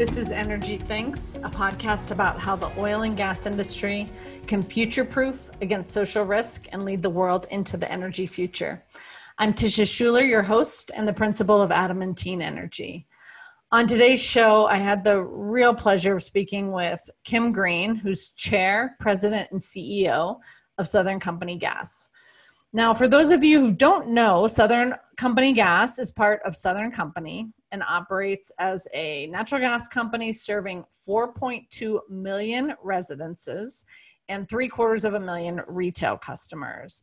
This is Energy Thinks, a podcast about how the oil and gas industry can future proof against social risk and lead the world into the energy future. I'm Tisha Schuller, your host and the principal of Adamantine Energy. On today's show, I had the real pleasure of speaking with Kim Greene, who's chair, president, and CEO of Southern Company Gas. Now, for those of you who don't know, Southern Company Gas is part of Southern Company, and operates as a natural gas company serving 4.2 million residences and three quarters of a million retail customers.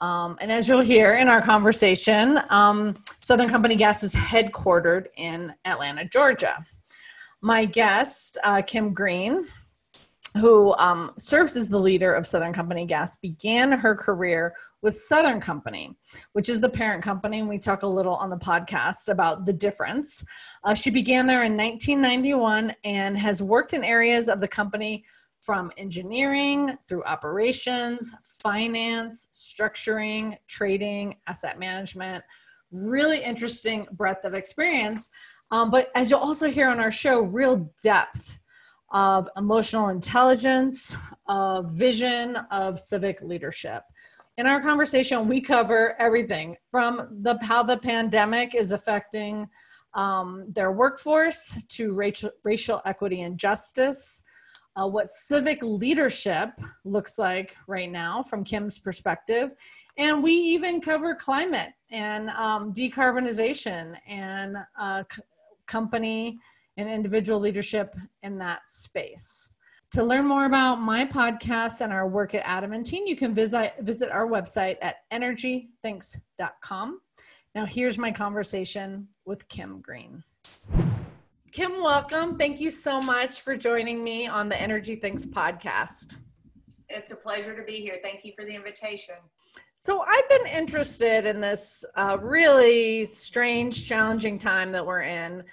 Um, and as you'll hear in our conversation, um, Southern Company Gas is headquartered in Atlanta, Georgia. My guest, uh, Kim Greene, who um, serves as the leader of Southern Company Gas, began her career with Southern Company, which is the parent company. And we talk a little on the podcast about the difference. Uh, she began there in 1991 and has worked in areas of the company from engineering through operations, finance, structuring, trading, asset management. Really interesting breadth of experience. Um, but as you'll also hear on our show, real depth of emotional intelligence, of vision, of civic leadership. In our conversation, we cover everything from the how the pandemic is affecting um, their workforce to racial, racial equity and justice, uh, what civic leadership looks like right now from Kim's perspective. And we even cover climate and um, decarbonization and uh, c- company and individual leadership in that space. To learn more about my podcast and our work at Adamantine, you can visit, visit our website at energythinks.com. Now, here's my conversation with Kim Greene. Kim, welcome. Thank you so much for joining me on the Energy Thinks podcast. It's a pleasure to be here. Thank you for the invitation. So, I've been interested in this uh, really strange, challenging time that we're in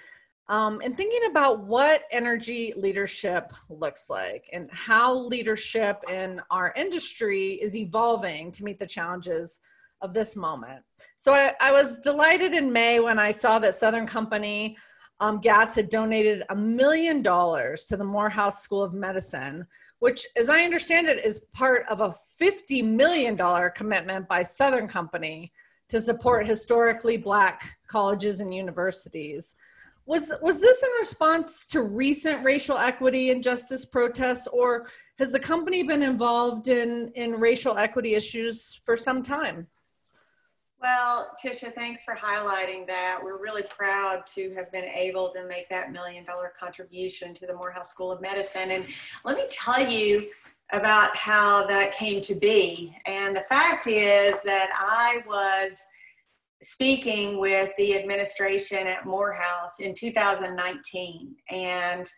um, and thinking about what energy leadership looks like and how leadership in our industry is evolving to meet the challenges of this moment. So I, I was delighted in May when I saw that Southern Company um, Gas had donated a million dollars to the Morehouse School of Medicine, which, as I understand it, is part of a $50 million commitment by Southern Company to support historically Black colleges and universities. Was was this in response to recent racial equity and justice protests, or has the company been involved in in racial equity issues for some time? Well, Tisha, thanks for highlighting that. We're really proud to have been able to make that million dollar contribution to the Morehouse School of Medicine. And let me tell you about how that came to be. And the fact is that I was speaking with the administration at Morehouse in 2019 and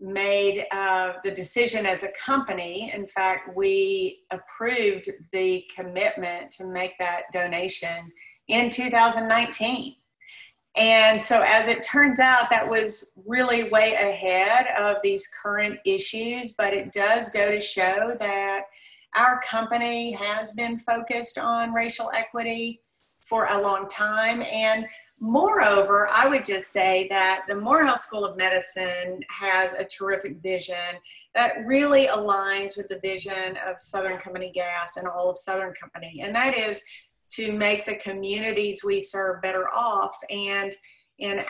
made uh, the decision as a company. In fact, we approved the commitment to make that donation in 2019. And so, as it turns out, that was really way ahead of these current issues, but it does go to show that our company has been focused on racial equity for a long time. And moreover, I would just say that the Morehouse School of Medicine has a terrific vision that really aligns with the vision of Southern Company Gas and all of Southern Company. And that is to make the communities we serve better off. And in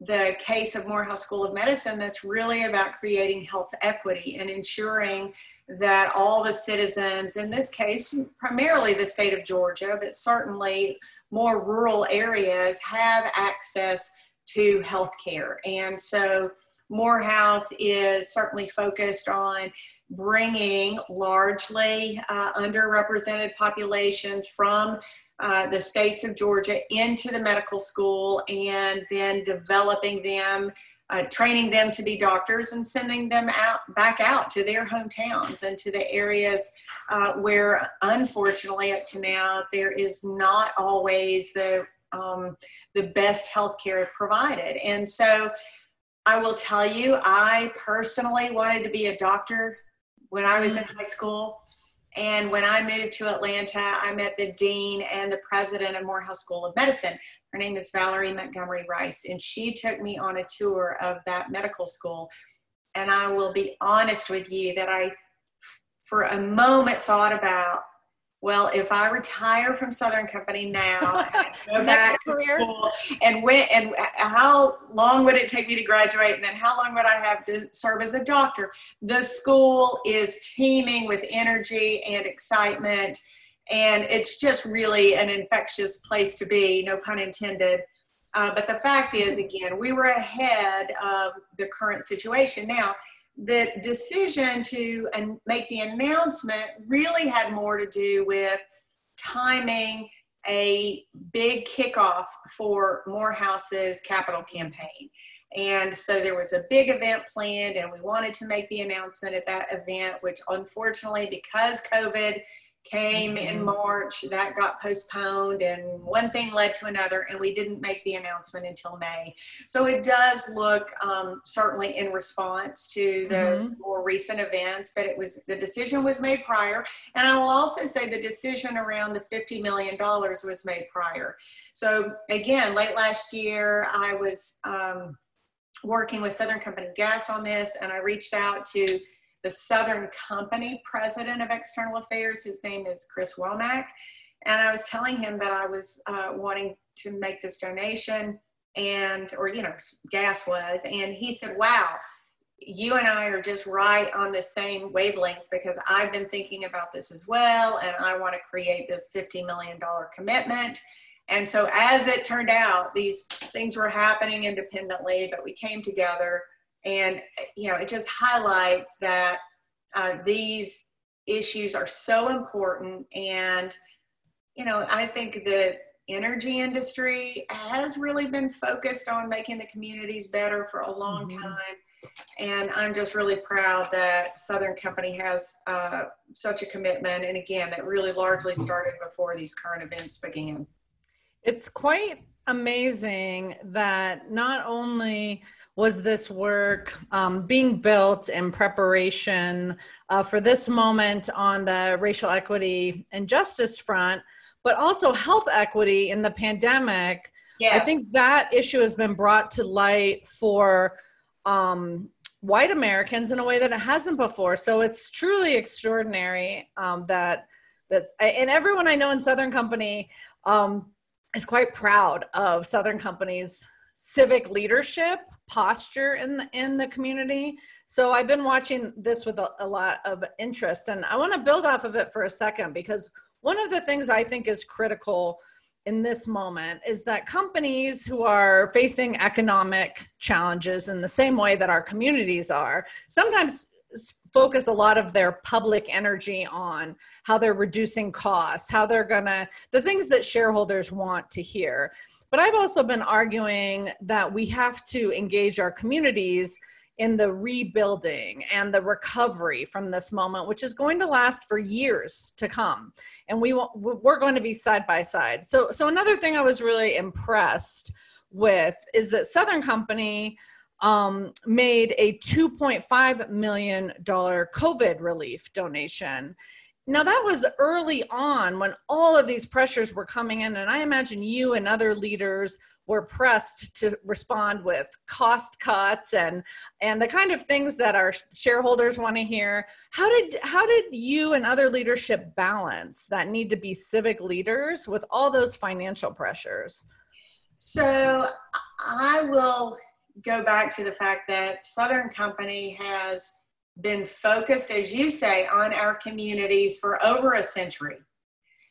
the case of Morehouse School of Medicine, that's really about creating health equity and ensuring that all the citizens, in this case, primarily the state of Georgia, but certainly more rural areas have access to health care. And so Morehouse is certainly focused on bringing largely uh, underrepresented populations from uh, the states of Georgia into the medical school and then developing them uh, training them to be doctors and sending them out back out to their hometowns and to the areas uh, where unfortunately up to now there is not always the um, the best health care provided. And so i will tell you i personally wanted to be a doctor when i was in high school. And when I moved to Atlanta, I met the dean and the president of Morehouse School of Medicine. Her name is Valerie Montgomery Rice, and she took me on a tour of that medical school. And I will be honest with you that I, for a moment, thought about well, if I retire from Southern Company now, go back to school, and when and how long would it take me to graduate, and then how long would I have to serve as a doctor? The school is teeming with energy and excitement, and it's just really an infectious place to be. No pun intended. Uh, but the fact is, again, we were ahead of the current situation. Now, the decision to and make the announcement really had more to do with timing a big kickoff for Morehouse's capital campaign. And so there was a big event planned, and we wanted to make the announcement at that event, which unfortunately, because COVID came in mm-hmm. March, that got postponed, and one thing led to another, and we didn't make the announcement until May. So it does look um, certainly in response to the mm-hmm. more recent events, but it was the decision was made prior, and I will also say the decision around the fifty million dollars was made prior. So again, late last year, I was um, working with Southern Company Gas on this, and I reached out to the Southern Company president of external affairs. His name is Chris Womack. And I was telling him that I was uh, wanting to make this donation and, or, you know, gas was. And he said, wow, you and I are just right on the same wavelength because I've been thinking about this as well. And I want to create this $50 million commitment. And so as it turned out, these things were happening independently, but we came together and, you know, it just highlights that uh, these issues are so important. And, you know, I think the energy industry has really been focused on making the communities better for a long mm-hmm. time. And I'm just really proud that Southern Company has uh, such a commitment. And again, that really largely started before these current events began. It's quite amazing that not only was this work um, being built in preparation uh, for this moment on the racial equity and justice front, but also health equity in the pandemic? Yes. I think that issue has been brought to light for um, white Americans in a way that it hasn't before. So it's truly extraordinary um, that that's and everyone I know in Southern Company um, is quite proud of Southern Company's civic leadership posture in the, in the community. So I've been watching this with a, a lot of interest, and I want to build off of it for a second because one of the things I think is critical in this moment is that companies who are facing economic challenges in the same way that our communities are sometimes focus a lot of their public energy on how they're reducing costs, how they're gonna, the things that shareholders want to hear. But I've also been arguing that we have to engage our communities in the rebuilding and the recovery from this moment which is going to last for years to come. And we we're going to be side by side. So so another thing i was really impressed with is that southern company um, made a 2.5 million dollar covid relief donation now, that was early on when all of these pressures were coming in, and I imagine you and other leaders were pressed to respond with cost cuts and and the kind of things that our shareholders want to hear. How did how did you and other leadership balance that need to be civic leaders with all those financial pressures? So i will go back to the fact that southern company has been focused, as you say, on our communities for over a century.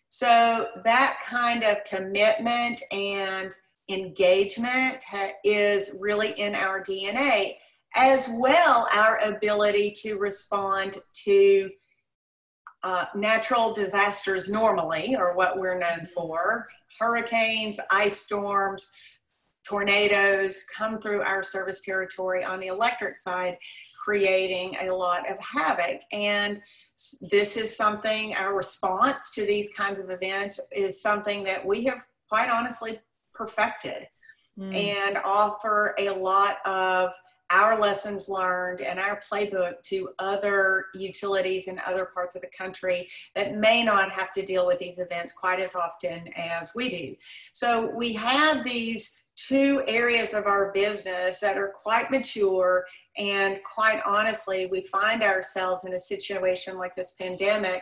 So that kind of commitment and engagement is really in our DNA, as well our ability to respond to uh, natural disasters normally, or what we're known for hurricanes, ice storms, tornadoes come through our service territory on the electric side creating a lot of havoc. And this is something, our response to these kinds of events is something that we have quite honestly perfected mm. and offer a lot of our lessons learned and our playbook to other utilities in other parts of the country that may not have to deal with these events quite as often as we do. So we have these two areas of our business that are quite mature and quite honestly we find ourselves in a situation like this pandemic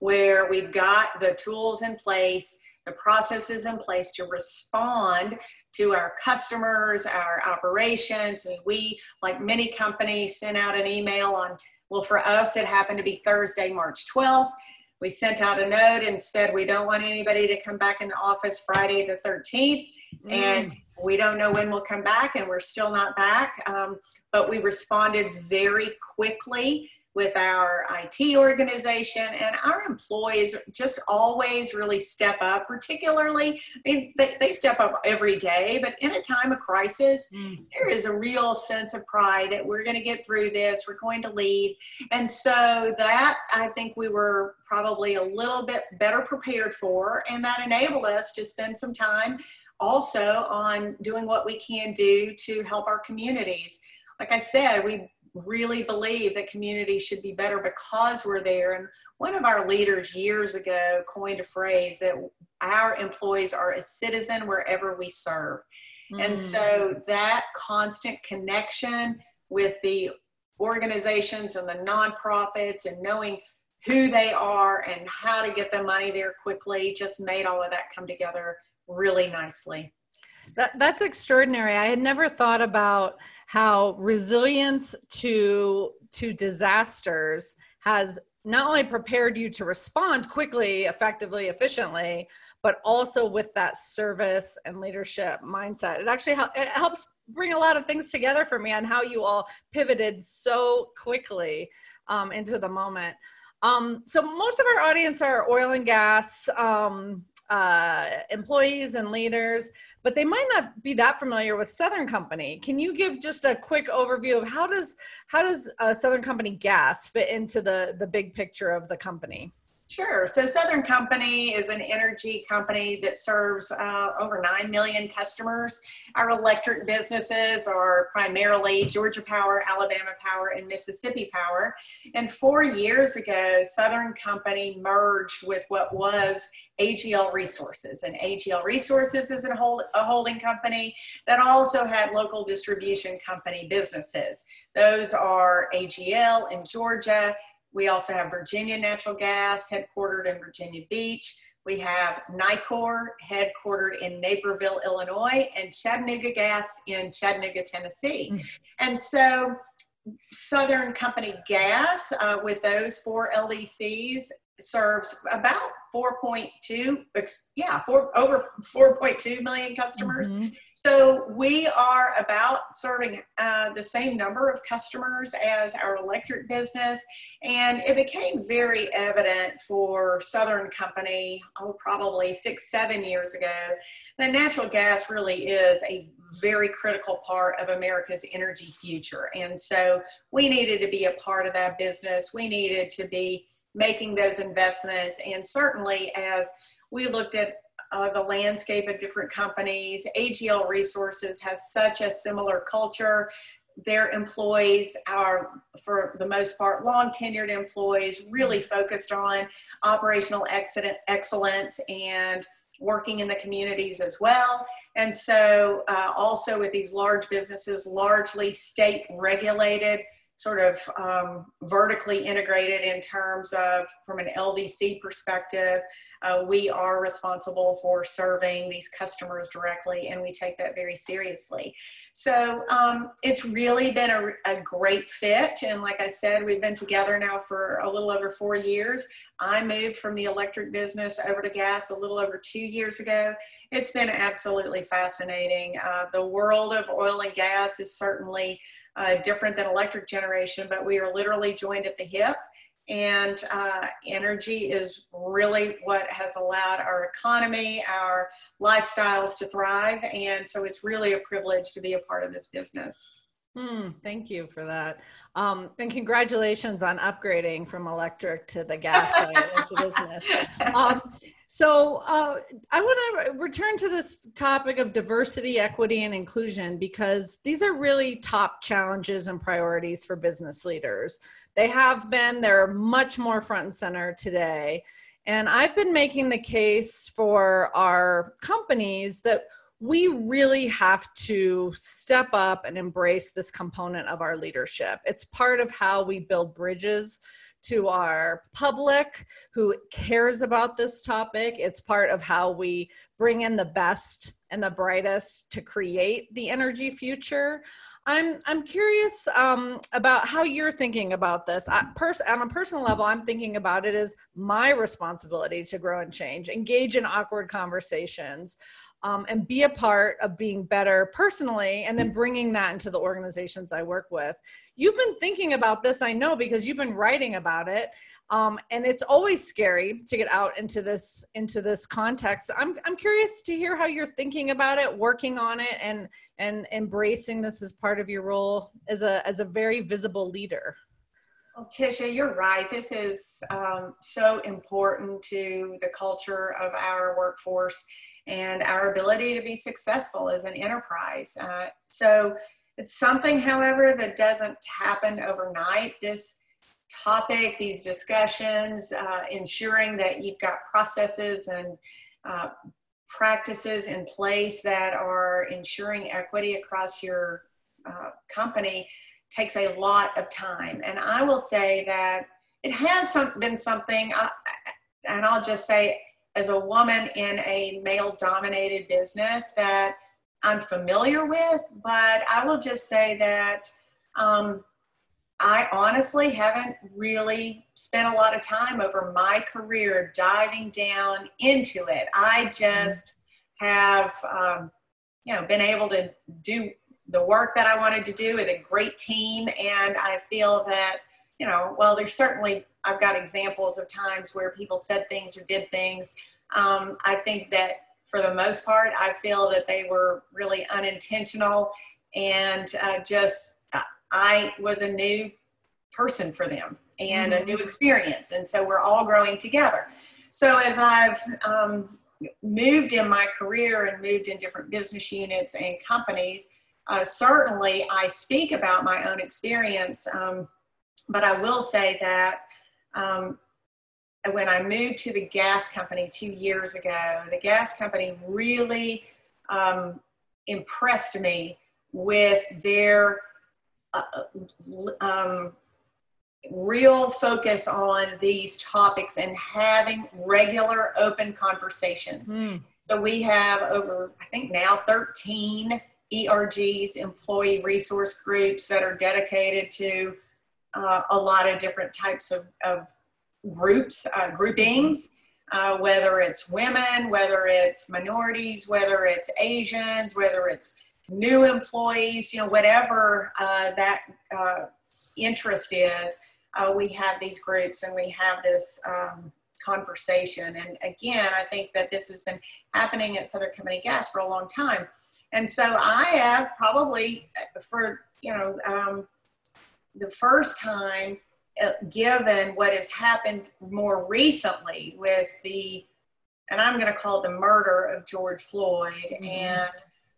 where we've got the tools in place the processes in place to respond to our customers, our operations. And we, like many companies, sent out an email on, well, for us, it happened to be Thursday, March 12th. We sent out a note and said, we don't want anybody to come back in the office Friday the 13th. Mm. And we don't know when we'll come back, and we're still not back. Um, but we responded very quickly with our IT organization and our employees just always really step up, particularly they, they step up every day, but in a time of crisis, mm. there is a real sense of pride that we're going to get through this, we're going to lead. And so that I think we were probably a little bit better prepared for, and that enabled us to spend some time also on doing what we can do to help our communities. Like I said, we really believe that communities should be better because we're there. And one of our leaders years ago coined a phrase that our employees are a citizen wherever we serve. Mm. And so that constant connection with the organizations and the nonprofits and knowing who they are and how to get the money there quickly just made all of that come together really nicely. That, that's extraordinary. I had never thought about how resilience to to disasters has not only prepared you to respond quickly, effectively, efficiently, but also with that service and leadership mindset. It actually it helps bring a lot of things together for me on how you all pivoted so quickly um, into the moment. Um, so most of our audience are oil and gas um, uh, employees and leaders, but they might not be that familiar with Southern Company. Can you give just a quick overview of how does how does uh, Southern Company Gas fit into the the big picture of the company? Sure. So Southern Company is an energy company that serves uh, over 9 million customers. Our electric businesses are primarily Georgia Power, Alabama Power, and Mississippi Power. And four years ago, Southern Company merged with what was AGL Resources. And AGL Resources is a, hold, a holding company that also had local distribution company businesses. Those are AGL in Georgia we also have Virginia Natural Gas, headquartered in Virginia Beach. We have Nicor, headquartered in Naperville, Illinois, and Chattanooga Gas in Chattanooga, Tennessee. Mm. And so Southern Company Gas, uh, with those four LDCs, serves about 4.2 yeah four, over 4.2 million customers. Mm-hmm. so we are about serving uh, the same number of customers as our electric business. And it became very evident for southern company oh probably six seven years ago that natural gas really is a very critical part of america's energy future. And so we needed to be a part of that business. We needed to be making those investments. And certainly, as we looked at uh, the landscape of different companies, AGL Resources has such a similar culture. Their employees are, for the most part, long tenured employees, really focused on operational excellence and working in the communities as well. And so, uh, also with these large businesses, largely state regulated, sort of um, vertically integrated in terms of from an LDC perspective. Uh, we are responsible for serving these customers directly, and we take that very seriously. So um, it's really been a, a great fit. And like I said, we've been together now for a little over four years. I moved from the electric business over to gas a little over two years ago. It's been absolutely fascinating. Uh, the world of oil and gas is certainly uh, different than electric generation, but we are literally joined at the hip. And uh, energy is really what has allowed our economy, our lifestyles to thrive. And so it's really a privilege to be a part of this business. Hmm, thank you for that. Um, and congratulations on upgrading from electric to the gas side of the business. Um, So uh, I want to return to this topic of diversity, equity, and inclusion because these are really top challenges and priorities for business leaders. They have been, they're much more front and center today. And I've been making the case for our companies that we really have to step up and embrace this component of our leadership. It's part of how we build bridges to our public who cares about this topic. It's part of how we bring in the best and the brightest to create the energy future. I'm I'm curious um, about how you're thinking about this. I, pers- on a personal level, I'm thinking about it as my responsibility to grow and change, engage in awkward conversations, um, and be a part of being better personally, and then bringing that into the organizations I work with. You've been thinking about this, I know, because you've been writing about it. Um, and it's always scary to get out into this into this context. I'm I'm curious to hear how you're thinking about it, working on it, and and embracing this as part of your role as a as a very visible leader. Well, Tisha, you're right. This is um, so important to the culture of our workforce and our ability to be successful as an enterprise. Uh, so it's something, however, that doesn't happen overnight. This topic, these discussions, uh, ensuring that you've got processes and uh, practices in place that are ensuring equity across your uh, company takes a lot of time. And I will say that it has some, been something, uh, and I'll just say, as a woman in a male dominated business, that I'm familiar with, but I will just say that um, I honestly haven't really spent a lot of time over my career diving down into it. I just have, um, you know, been able to do the work that I wanted to do with a great team. And I feel that, you know, well, there's certainly, I've got examples of times where people said things or did things. Um, I think that for the most part, I feel that they were really unintentional and uh, just I was a new person for them and mm-hmm. a new experience. And so we're all growing together. So as I've um, moved in my career and moved in different business units and companies, uh, certainly I speak about my own experience. Um, but I will say that um, when I moved to the gas company two years ago, the gas company really um, impressed me with their uh, um, real focus on these topics and having regular open conversations. Mm. So we have over, I think now 13 ERGs, employee resource groups that are dedicated to uh, a lot of different types of, of groups, uh, groupings. Uh, whether it's women, whether it's minorities, whether it's Asians, whether it's new employees, you know, whatever uh, that uh, interest is, uh, we have these groups and we have this um, conversation. And again, I think that this has been happening at Southern Company Gas for a long time. And so I have probably uh, for, you know, um, the first time, given what has happened more recently with the, and I'm going to call it the murder of George Floyd mm-hmm. and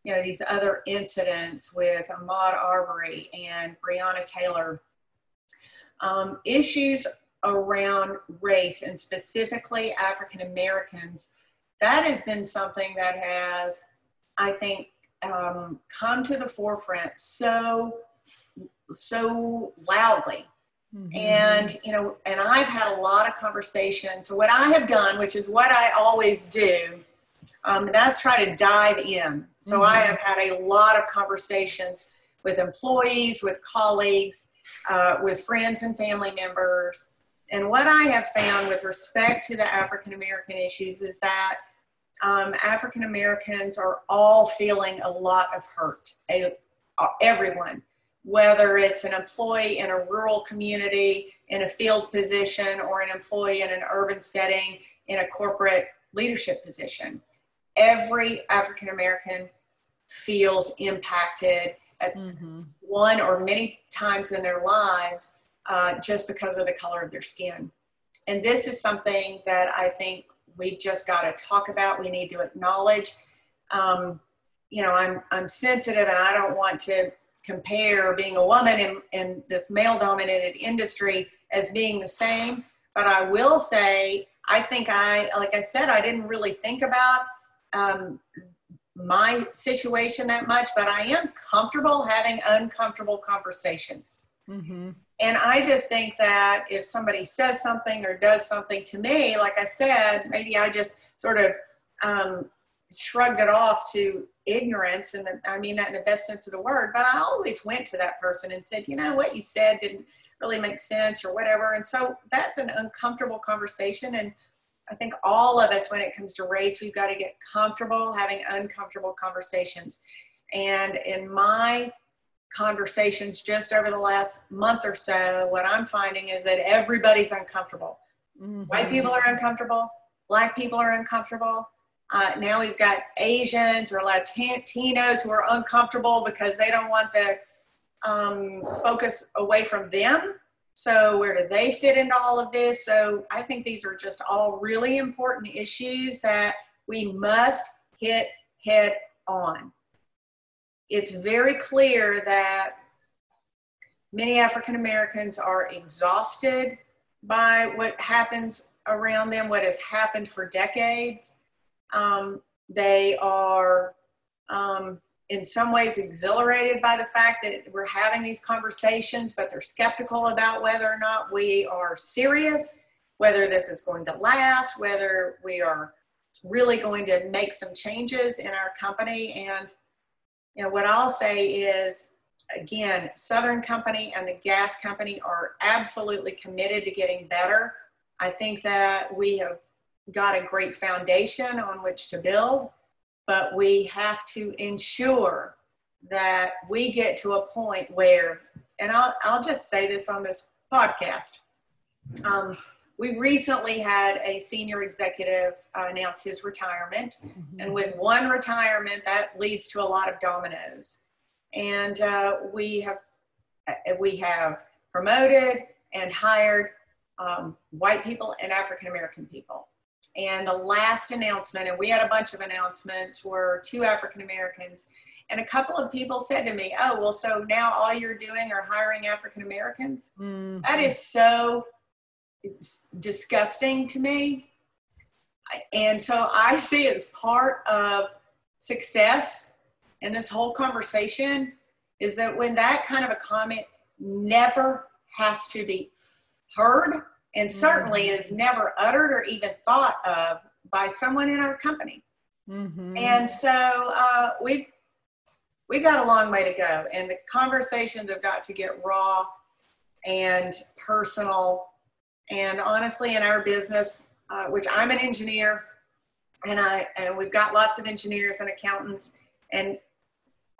you know, these other incidents with Ahmaud Arbery and Breonna Taylor, um, issues around race and specifically African Americans, that has been something that has, I think, um, come to the forefront so so loudly. Mm-hmm. And you know, and I've had a lot of conversations. So what I have done, which is what I always do, um, and that's try to dive in. So mm-hmm. I have had a lot of conversations with employees, with colleagues, uh, with friends and family members. And what I have found with respect to the African American issues is that um, African Americans are all feeling a lot of hurt. A, everyone, whether it's an employee in a rural community, in a field position, or an employee in an urban setting, in a corporate leadership position every African American feels impacted at mm-hmm. one or many times in their lives uh, just because of the color of their skin. And this is something that I think we've just got to talk about. We need to acknowledge. Um, you know, I'm I'm sensitive, and I don't want to compare being a woman in, in this male-dominated industry as being the same. But I will say, I think I, like I said, I didn't really think about um, my situation that much, but I am comfortable having uncomfortable conversations. Mm-hmm. And I just think that if somebody says something or does something to me, like I said, maybe I just sort of um, shrugged it off to ignorance. And I mean that in the best sense of the word. But I always went to that person and said, you know, what you said didn't really make sense or whatever. And so that's an uncomfortable conversation. And I think all of us, when it comes to race, we've got to get comfortable having uncomfortable conversations. And in my conversations just over the last month or so, what I'm finding is that everybody's uncomfortable. Mm-hmm. White people are uncomfortable, black people are uncomfortable. Uh, now we've got Asians or Latinos who are uncomfortable because they don't want the um, focus away from them. So, where do they fit into all of this? So, I think these are just all really important issues that we must hit head on it's very clear that many African Americans are exhausted by what happens around them, what has happened for decades. Um, they are, um, in some ways, exhilarated by the fact that we're having these conversations, but they're skeptical about whether or not we are serious, whether this is going to last, whether we are really going to make some changes in our company. And you know, what I'll say is, again, Southern Company and the gas company are absolutely committed to getting better. I think that we have got a great foundation on which to build, but we have to ensure that we get to a point where, and I'll, I'll just say this on this podcast. Um, we recently had a senior executive uh, announce his retirement, mm-hmm. and with one retirement, that leads to a lot of dominoes. And uh, we have uh, we have promoted and hired um, white people and African American people. And the last announcement, and we had a bunch of announcements, were two African Americans. And a couple of people said to me, Oh, well, so now all you're doing are hiring African Americans? Mm-hmm. That is so disgusting to me. And so I see it as part of success in this whole conversation is that when that kind of a comment never has to be heard and certainly mm-hmm. is never uttered or even thought of by someone in our company. Mm-hmm. And so uh, we've we got a long way to go, and the conversations have got to get raw and personal and honestly, in our business, uh, which I'm an engineer, and I and we've got lots of engineers and accountants, and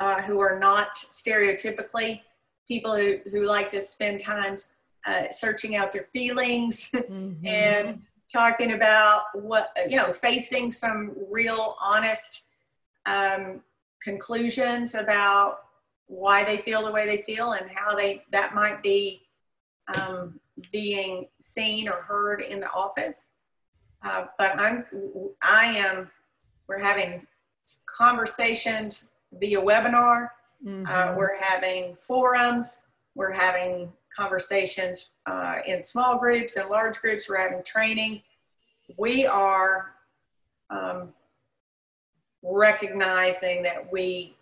uh, who are not stereotypically people who, who like to spend time uh, searching out their feelings mm-hmm. and talking about what you know, facing some real honest um, conclusions about why they feel the way they feel and how they that might be um, being seen or heard in the office. Uh, but I'm, I am, we're having conversations via webinar. Mm-hmm. Uh, we're having forums. We're having conversations uh, in small groups and large groups. We're having training. We are um, recognizing that we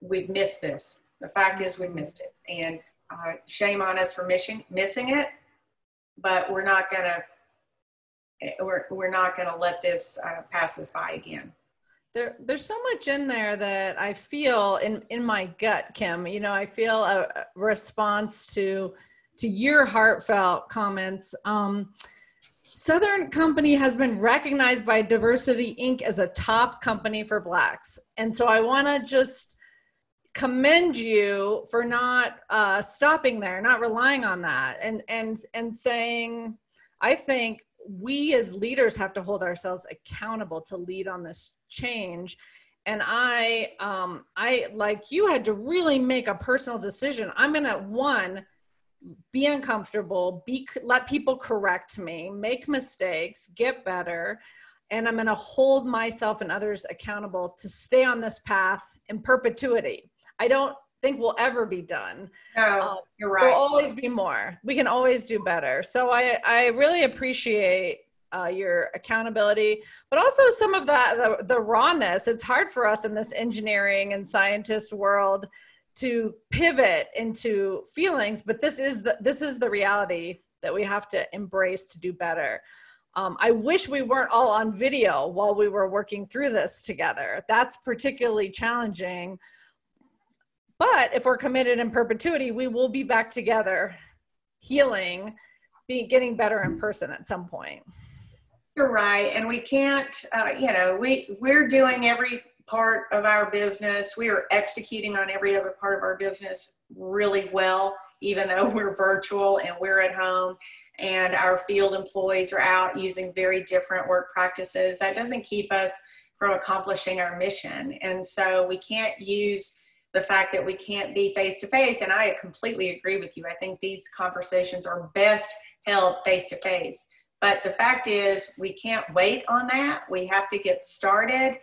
we've missed this. The fact is, we missed it, and uh, shame on us for missing missing it but we're not gonna we're, we're not gonna let this uh, pass us by again there there's so much in there that i feel in in my gut kim. You know i feel a, response to to your heartfelt comments. Um, southern company has been recognized by DiversityInc. as a top company for blacks. And so i want to just commend you for not uh, stopping there, not relying on that, and and and saying, I think we as leaders have to hold ourselves accountable to lead on this change. And I, um, I like you had to really make a personal decision. I'm gonna one be uncomfortable, be let people correct me, make mistakes, get better and I'm going to hold myself and others accountable to stay on this path in perpetuity. I don't think we'll ever be done. No, um, you're right. There'll always be more. We can always do better. So I, I really appreciate uh, your accountability, but also some of that the, the rawness. It's hard for us in this engineering and scientist world to pivot into feelings, but this is the this is the reality that we have to embrace to do better. Um, I wish we weren't all on video while we were working through this together. That's particularly challenging. But if we're committed in perpetuity, we will be back together, healing, be getting better in person at some point. You're right, and we can't. Uh, you know, we we're doing every part of our business. We are executing on every other part of our business really well, even though we're virtual and we're at home and our field employees are out using very different work practices. That doesn't keep us from accomplishing our mission. And so we can't use the fact that we can't be face to face. And I completely agree with you. I think these conversations are best held face to face. But the fact is, we can't wait on that. We have to get started.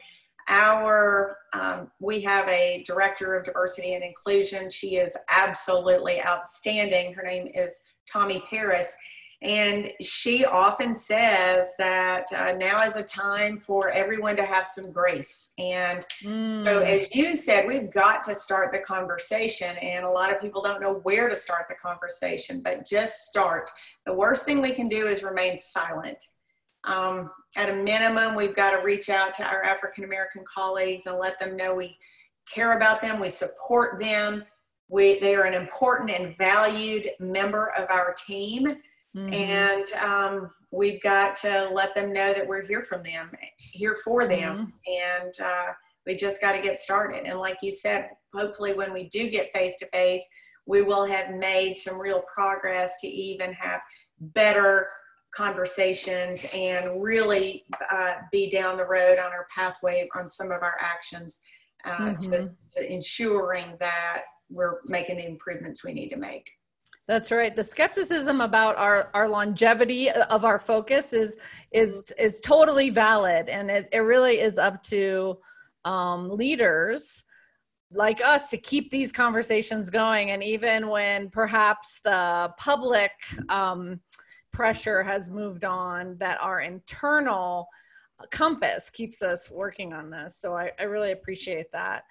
Our um, we have a director of diversity and inclusion. She is absolutely outstanding. Her name is Tommy Paris, and she often says that uh, now is a time for everyone to have some grace. And mm. so, as you said, we've got to start the conversation. And a lot of people don't know where to start the conversation, but just start. The worst thing we can do is remain silent. Um, at a minimum, we've got to reach out to our African American colleagues and let them know we care about them, we support them. We, they are an important and valued member of our team Mm-hmm. And um, we've got to let them know that we're here from them, here for them. Mm-hmm. And uh, we just got to get started. And like you said, hopefully when we do get face to face, we will have made some real progress to even have better conversations and really uh, be down the road on our pathway on some of our actions uh, mm-hmm. to, to ensuring that we're making the improvements we need to make. That's right. The skepticism about our, our longevity of our focus is is is totally valid, and it, it really is up to um, leaders like us to keep these conversations going. And even when perhaps the public um, pressure has moved on, that our internal compass keeps us working on this. So I, I really appreciate that.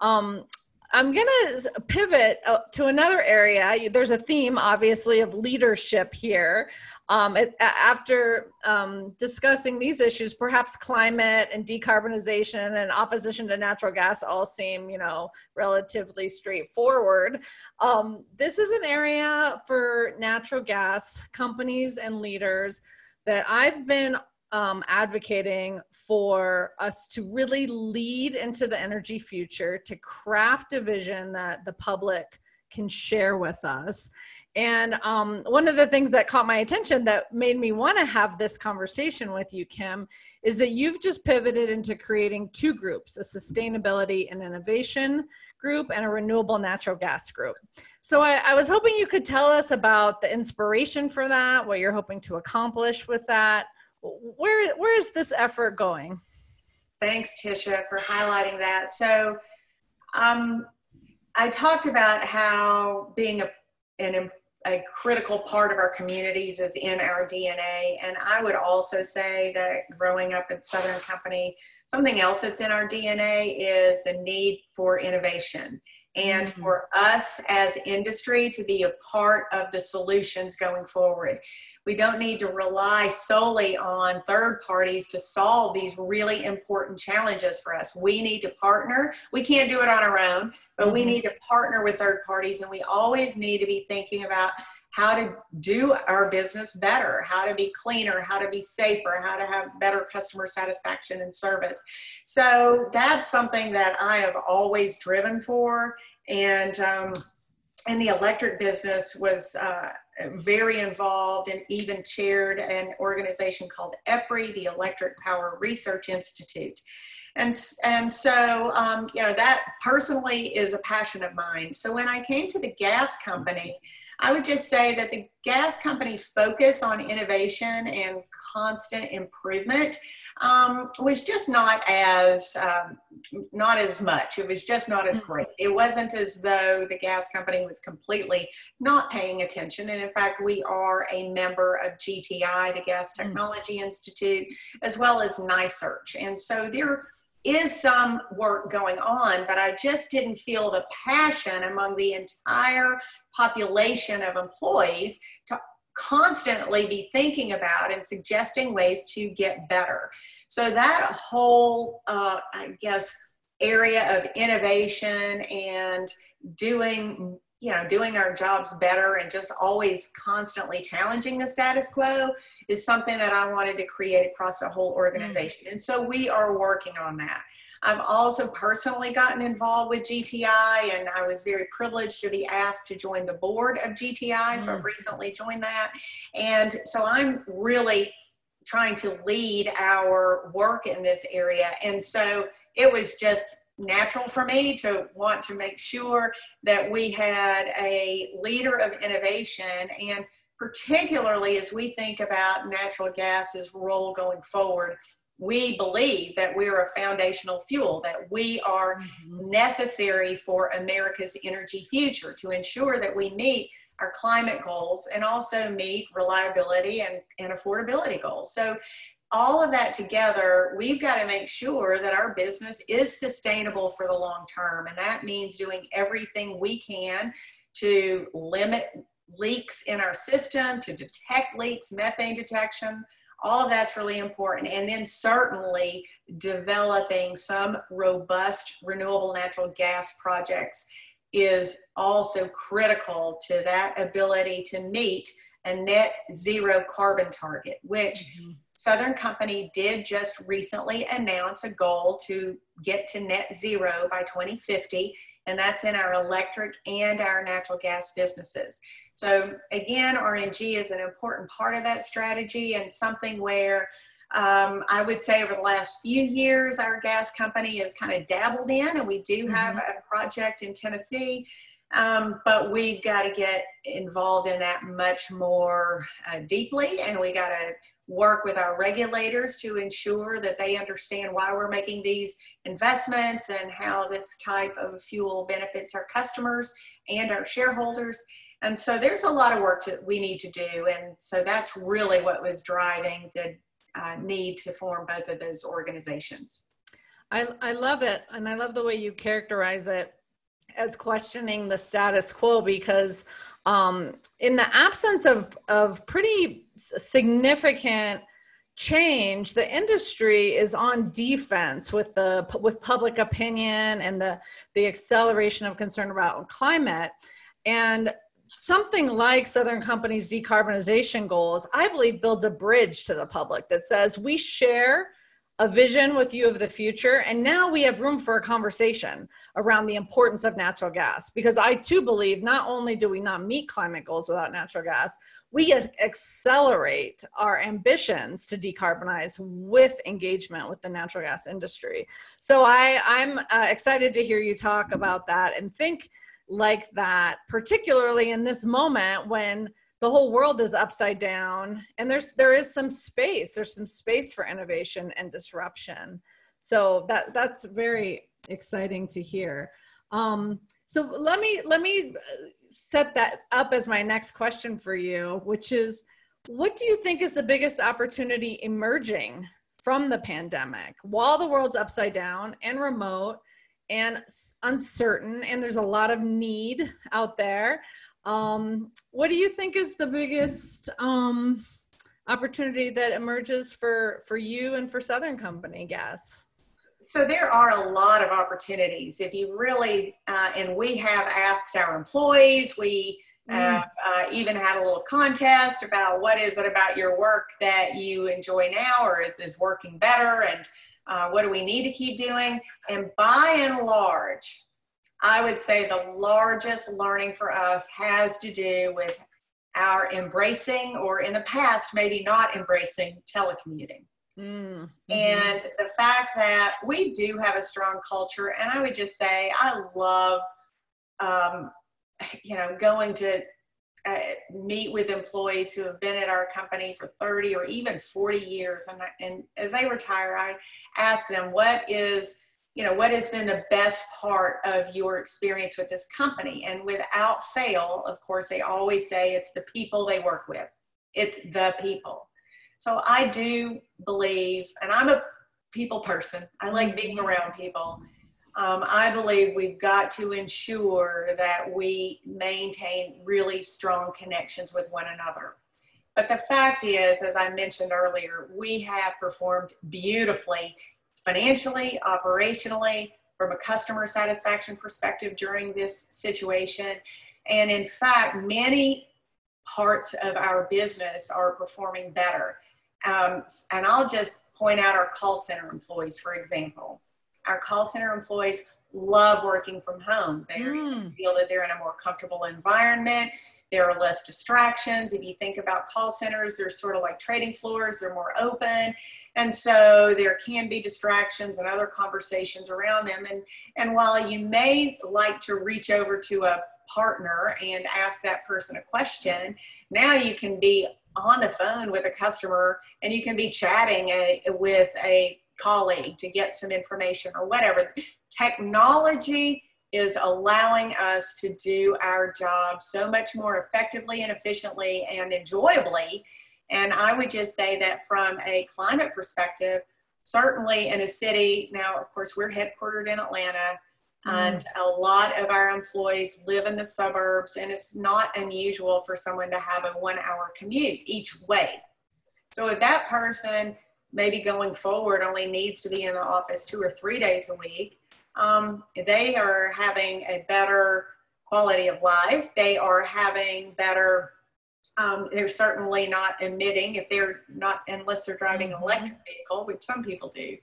Um, I'm going to pivot uh, to another area. There's a theme, obviously, of leadership here. Um, after um, discussing these issues, perhaps climate and decarbonization and opposition to natural gas all seem, you know, relatively straightforward. Um, this is an area for natural gas companies and leaders that I've been um, advocating for us to really lead into the energy future, to craft a vision that the public can share with us. And um, one of the things that caught my attention that made me want to have this conversation with you, Kim, is that you've just pivoted into creating two groups a sustainability and innovation group and a renewable natural gas group. So I, I was hoping you could tell us about the inspiration for that, what you're hoping to accomplish with that, where where is this effort going? Thanks, Tisha, for highlighting that. So, um, I talked about how being a an, a critical part of our communities is in our DNA, and I would also say that growing up in Southern Company, something else that's in our DNA is the need for innovation and mm-hmm. for us as industry to be a part of the solutions going forward. We don't need to rely solely on third parties to solve these really important challenges for us. We need to partner. We can't do it on our own, but mm-hmm. we need to partner with third parties, and we always need to be thinking about how to do our business better, how to be cleaner, how to be safer, how to have better customer satisfaction and service. So that's something that I have always driven for. And um, in the electric business was uh, very involved and even chaired an organization called EPRI, the Electric Power Research Institute. And, and so, um, you know, that personally is a passion of mine. So when I came to the gas company, I would just say that the gas companies focus on innovation and constant improvement um, was just not as um, not as much. It was just not as mm-hmm. great. It wasn't as though the gas company was completely not paying attention. And in fact, we are a member of GTI, the Gas mm. Technology mm. Institute, as well as NYSEARCH. And so there is some work going on, but I just didn't feel the passion among the entire population of employees to constantly be thinking about and suggesting ways to get better. So that whole, uh, I guess, area of innovation and doing you know doing our jobs better and just always constantly challenging the status quo is something that i wanted to create across the whole organization mm-hmm. and so we are working on that i've also personally gotten involved with gti and i was very privileged to be asked to join the board of gti so i've mm. recently joined that and so i'm really trying to lead our work in this area and so it was just natural for me to want to make sure that we had a leader of innovation and particularly as we think about natural gas's role going forward we believe that we're a foundational fuel that we are mm-hmm. necessary for america's energy future to ensure that we meet our climate goals and also meet reliability and, and affordability goals so all of that together, we've got to make sure that our business is sustainable for the long term. And that means doing everything we can to limit leaks in our system, to detect leaks, methane detection. All of that's really important. And then certainly developing some robust renewable natural gas projects is also critical to that ability to meet a net zero carbon target, which mm-hmm Southern Company did just recently announce a goal to get to net zero by 2050, and that's in our electric and our natural gas businesses. So, again, RNG is an important part of that strategy and something where um, I would say over the last few years, our gas company has kind of dabbled in, and we do have mm-hmm. a project in Tennessee. Um, but we've got to get involved in that much more uh, deeply, and we got to work with our regulators to ensure that they understand why we're making these investments and how this type of fuel benefits our customers and our shareholders. And so there's a lot of work that we need to do. And so that's really what was driving the uh, need to form both of those organizations. I, I love it. And I love the way you characterize it as questioning the status quo because um, in the absence of, of pretty significant change the industry is on defense with the with public opinion and the the acceleration of concern about climate. And something like southern company's decarbonization goals i believe builds a bridge to the public that says we share a vision with you of the future. And now we have room for a conversation around the importance of natural gas. Because I too believe not only do we not meet climate goals without natural gas, we accelerate our ambitions to decarbonize with engagement with the natural gas industry. So I, I'm uh, excited to hear you talk about that and think like that, particularly in this moment when the whole world is upside down and there's there is some space there's some space for innovation and disruption. So that that's very exciting to hear. Um, so let me let me uh, set that up as my next question for you which is what do you think is the biggest opportunity emerging from the pandemic? While the world's upside down and remote and uncertain and there's a lot of need out there um, what do you think is the biggest um, opportunity that emerges for for you and for Southern Company Gas? So there are a lot of opportunities. If you really, uh, and we have asked our employees, we uh, uh, even had a little contest about what is it about your work that you enjoy now or is, is working better and uh, what do we need to keep doing? And by and large, I would say the largest learning for us has to do with our embracing, or in the past, maybe not embracing telecommuting. Mm-hmm. And the fact that we do have a strong culture, and I would just say, I love, um, you know, going to uh, meet with employees who have been at our company for 30 or even 40 years. And, and as they retire, I ask them, what is, you know, what has been the best part of your experience with this company? And without fail, of course, they always say it's the people they work with. It's the people. So I do believe, and I'm a people person, I like being around people um, I believe we've got to ensure that we maintain really strong connections with one another. But the fact is, as I mentioned earlier, we have performed beautifully financially, operationally, from a customer satisfaction perspective during this situation. And in fact, many parts of our business are performing better. Um, and I'll just point out our call center employees, for example. Our call center employees love working from home. They mm. feel that they're in a more comfortable environment. There are less distractions. If you think about call centers, they're sort of like trading floors, they're more open. And so there can be distractions and other conversations around them. And, and while you may like to reach over to a partner and ask that person a question, now you can be on the phone with a customer and you can be chatting a, with a colleague to get some information or whatever. Technology is allowing us to do our job so much more effectively and efficiently and enjoyably. And I would just say that from a climate perspective, certainly in a city, now, of course, we're headquartered in Atlanta. Mm. And a lot of our employees live in the suburbs, and it's not unusual for someone to have a one hour commute each way. So, if that person maybe going forward only needs to be in the office two or three days a week, um, they are having a better quality of life. They are having better, um, they're certainly not emitting if they're not, unless they're driving an mm-hmm. electric vehicle, which some people do,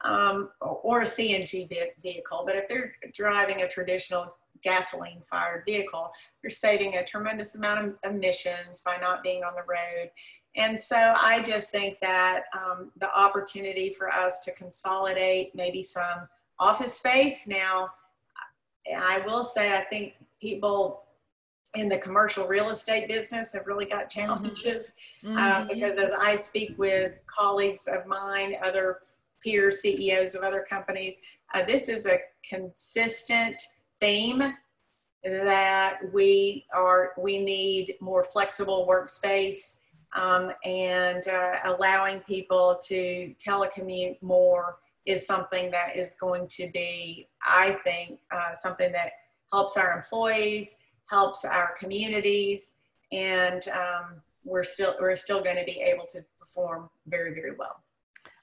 um, or a CNG vehicle. But if they're driving a traditional gasoline fired vehicle, they're saving a tremendous amount of emissions by not being on the road. And so I just think that um, the opportunity for us to consolidate maybe some office space. Now, I will say, I think people in the commercial real estate business have really got mm-hmm. challenges mm-hmm. uh, because as I speak with colleagues of mine, other peer CEOs of other companies, uh, this is a consistent theme that we are we need more flexible workspace um, and uh, allowing people to telecommute more is something that is going to be, I think, uh, something that helps our employees, helps our communities, and um, we're still we're still going to be able to perform very very well.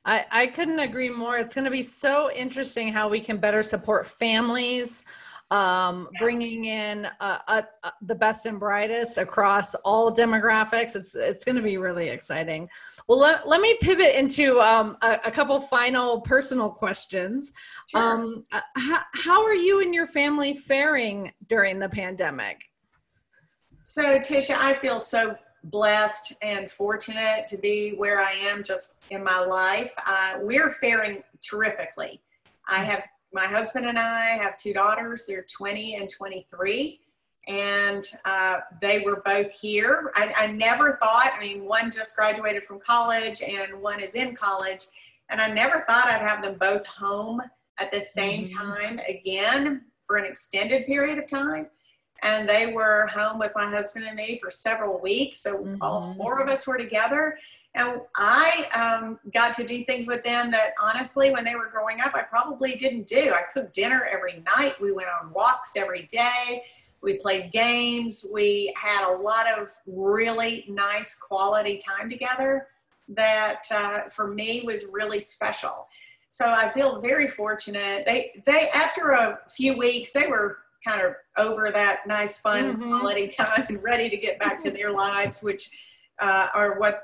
I, I couldn't agree more. It's going to be so interesting how we can better support families um, yes. bringing in uh, uh, uh, the best and brightest across all demographics. It's it's going to be really exciting. Well, let, let me pivot into um, a, a, couple final personal questions. Sure. Um, uh, how, how are you and your family faring during the pandemic? So, Tisha, I feel so blessed and fortunate to be where I am just in my life. Uh, we're faring terrifically. I have my husband and I have two daughters. They're 20 and 23. And uh, they were both here. I, I never thought, I mean, one just graduated from college and one is in college. And I never thought I'd have them both home at the same mm-hmm. time again for an extended period of time. And they were home with my husband and me for several weeks. So mm-hmm. all four of us were together. And I um, got to do things with them that honestly, when they were growing up, I probably didn't do. I cooked dinner every night. We went on walks every day. We played games. We had a lot of really nice quality time together that uh, for me was really special. So I feel very fortunate. They, they, after a few weeks, they were kind of over that nice, fun mm-hmm. quality time and ready to get back to their lives, which uh, or what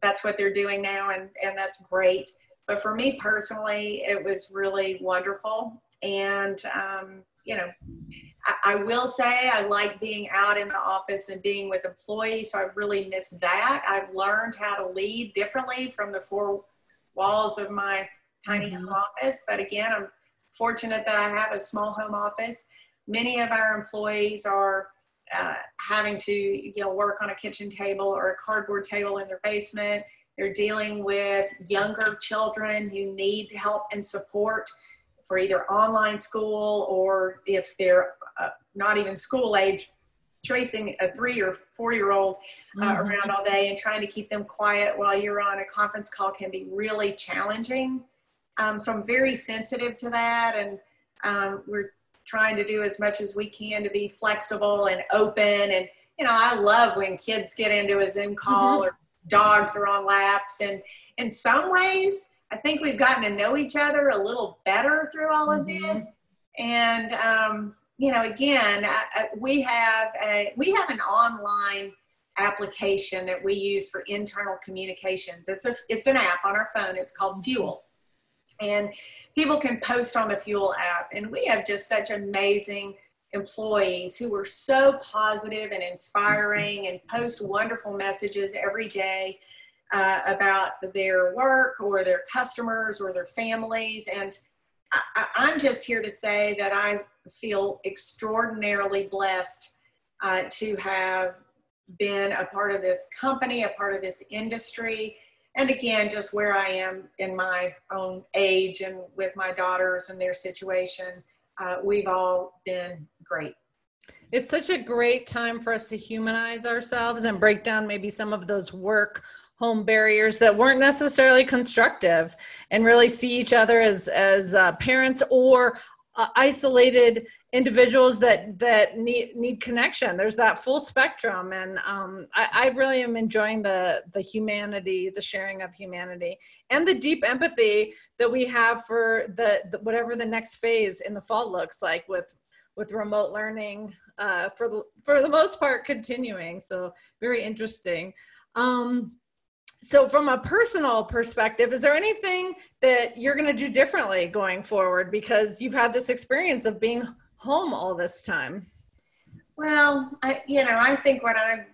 that's what they're doing now, and and that's great. But for me personally, it was really wonderful, and um, you know, I, I, will say I like being out in the office and being with employees, so I really miss that. I've learned how to lead differently from the four walls of my tiny mm-hmm. home office. But again, I'm fortunate that I have a small home office. Many of our employees are uh, having to you know work on a kitchen table or a cardboard table in their basement. They're dealing with younger children who need help and support for either online school or if they're uh, not even school age, tracing a three or four year old uh, mm-hmm. around all day and trying to keep them quiet while you're on a conference call can be really challenging. Um, so I'm very sensitive to that, and um, we're trying to do as much as we can to be flexible and open. And you know, I love when kids get into a Zoom call mm-hmm. or dogs are on laps, and in some ways, I think we've gotten to know each other a little better through all of mm-hmm. this. And um, you know, again, I, we have a we have an online application that we use for internal communications. It's a it's an app on our phone. It's called Fuel, and people can post on the Fuel app. And we have just such amazing employees who are so positive and inspiring and post wonderful messages every day uh, about their work or their customers or their families. And I, I'm just here to say that I feel extraordinarily blessed uh, to have been a part of this company, a part of this industry, and again, just where I am in my own age and with my daughters and their situation, uh, we've all been great. It's such a great time for us to humanize ourselves and break down maybe some of those work home barriers that weren't necessarily constructive and really see each other as as uh, parents or uh, isolated individuals that that need need connection. There's that full spectrum and um, I, I, really am enjoying the the humanity the sharing of humanity and the deep empathy that we have for the, the whatever the next phase in the fall looks like with with remote learning uh, for the for the most part continuing so very interesting. Um, so from a personal perspective is there anything that you're going to do differently going forward? Because you've had this experience of being home all this time. Well I, you know i think what i'm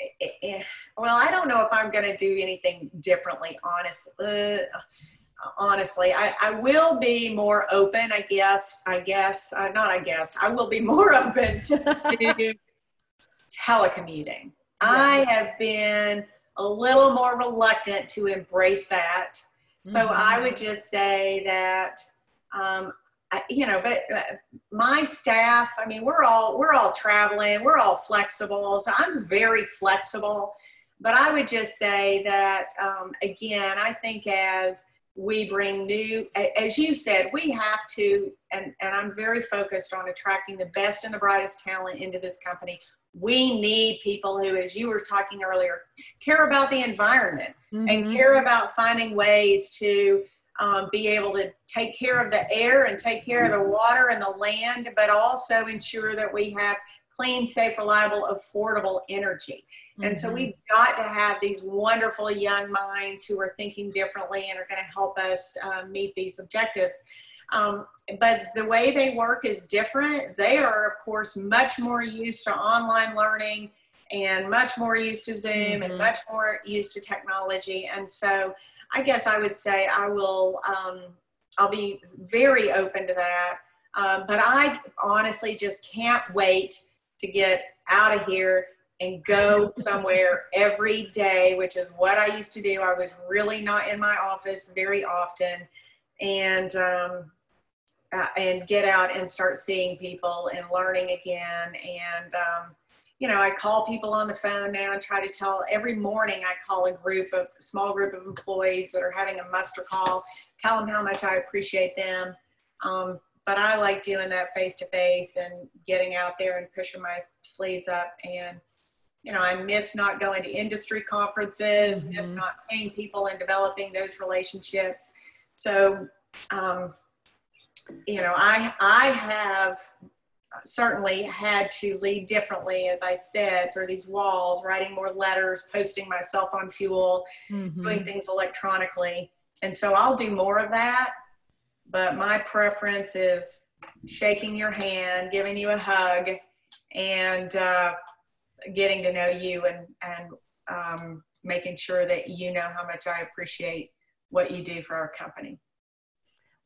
eh, eh, well i don't know if i'm going to do anything differently honestly uh, honestly. I, I will be more open i guess i guess uh, not i guess i will be more open to telecommuting. Yeah. i have been a little more reluctant to embrace that. So mm-hmm. I would just say that, um, I, you know, but uh, my staff, I mean, we're all we're all traveling, we're all flexible. So I'm very flexible. But I would just say that um, again, I think as we bring new, as you said, we have to, and, and I'm very focused on attracting the best and the brightest talent into this company we need people who, as you were talking earlier, care about the environment mm-hmm. and care about finding ways to um, be able to take care of the air and take care of the water and the land, but also ensure that we have clean, safe, reliable, affordable energy. Mm-hmm. And so mm-hmm. we've got to have these wonderful young minds who are thinking differently and are going to help us uh, meet these objectives. Um, but the way they work is different. They are, of course, much more used to online learning and much more used to Zoom mm-hmm. and much more used to technology. And so I guess I would say I will, um, I'll be very open to that. Um, but I honestly just can't wait to get out of here and go somewhere every day, which is what I used to do. I was really not in my office very often. And um, uh, and get out and start seeing people and learning again. And, um, you know, I call people on the phone now and try to tell every morning I call a group of small group of employees that are having a muster call, tell them how much I appreciate them. Um, but I like doing that face to face and getting out there and pushing my sleeves up. And, you know, I miss not going to industry conferences, mm-hmm. miss not seeing people and developing those relationships. So, um, you know, I I have certainly had to lead differently, as I said, through these walls, writing more letters, posting myself on Fuel, mm-hmm. doing things electronically, and so I'll do more of that. But my preference is shaking your hand, giving you a hug, and uh, getting to know you and and um, making sure that you know how much I appreciate what you do for our company.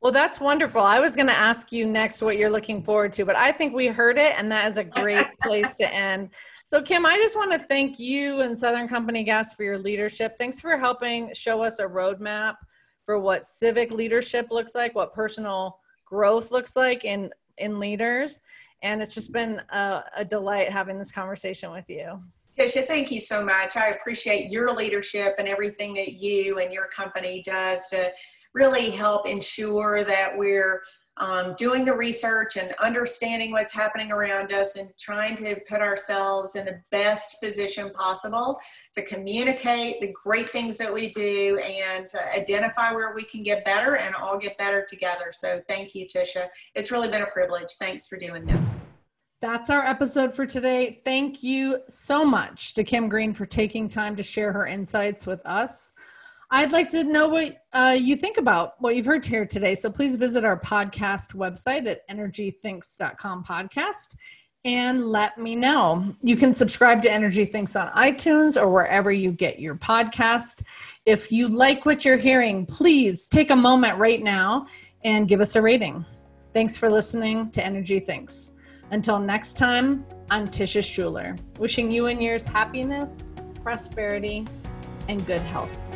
Well, that's wonderful. I was going to ask you next what you're looking forward to, but I think we heard it, and that is a great place to end. So, Kim, I just want to thank you and Southern Company Gas for your leadership. Thanks for helping show us a roadmap for what civic leadership looks like, what personal growth looks like in in leaders, and it's just been a, a delight having this conversation with you. Tisha, thank you so much. I appreciate your leadership and everything that you and your company does to really help ensure that we're um, doing the research and understanding what's happening around us and trying to put ourselves in the best position possible to communicate the great things that we do and identify where we can get better and all get better together. So thank you, Tisha. It's really been a privilege. Thanks for doing this. That's our episode for today. Thank you so much to Kim Greene for taking time to share her insights with us. I'd like to know what uh, you think about what you've heard here today. So please visit our podcast website at energythinks.com podcast and let me know. You can subscribe to Energy Thinks on iTunes or wherever you get your podcast. If you like what you're hearing, please take a moment right now and give us a rating. Thanks for listening to Energy Thinks. Until next time, I'm Tisha Schuller, wishing you and yours happiness, prosperity, and good health.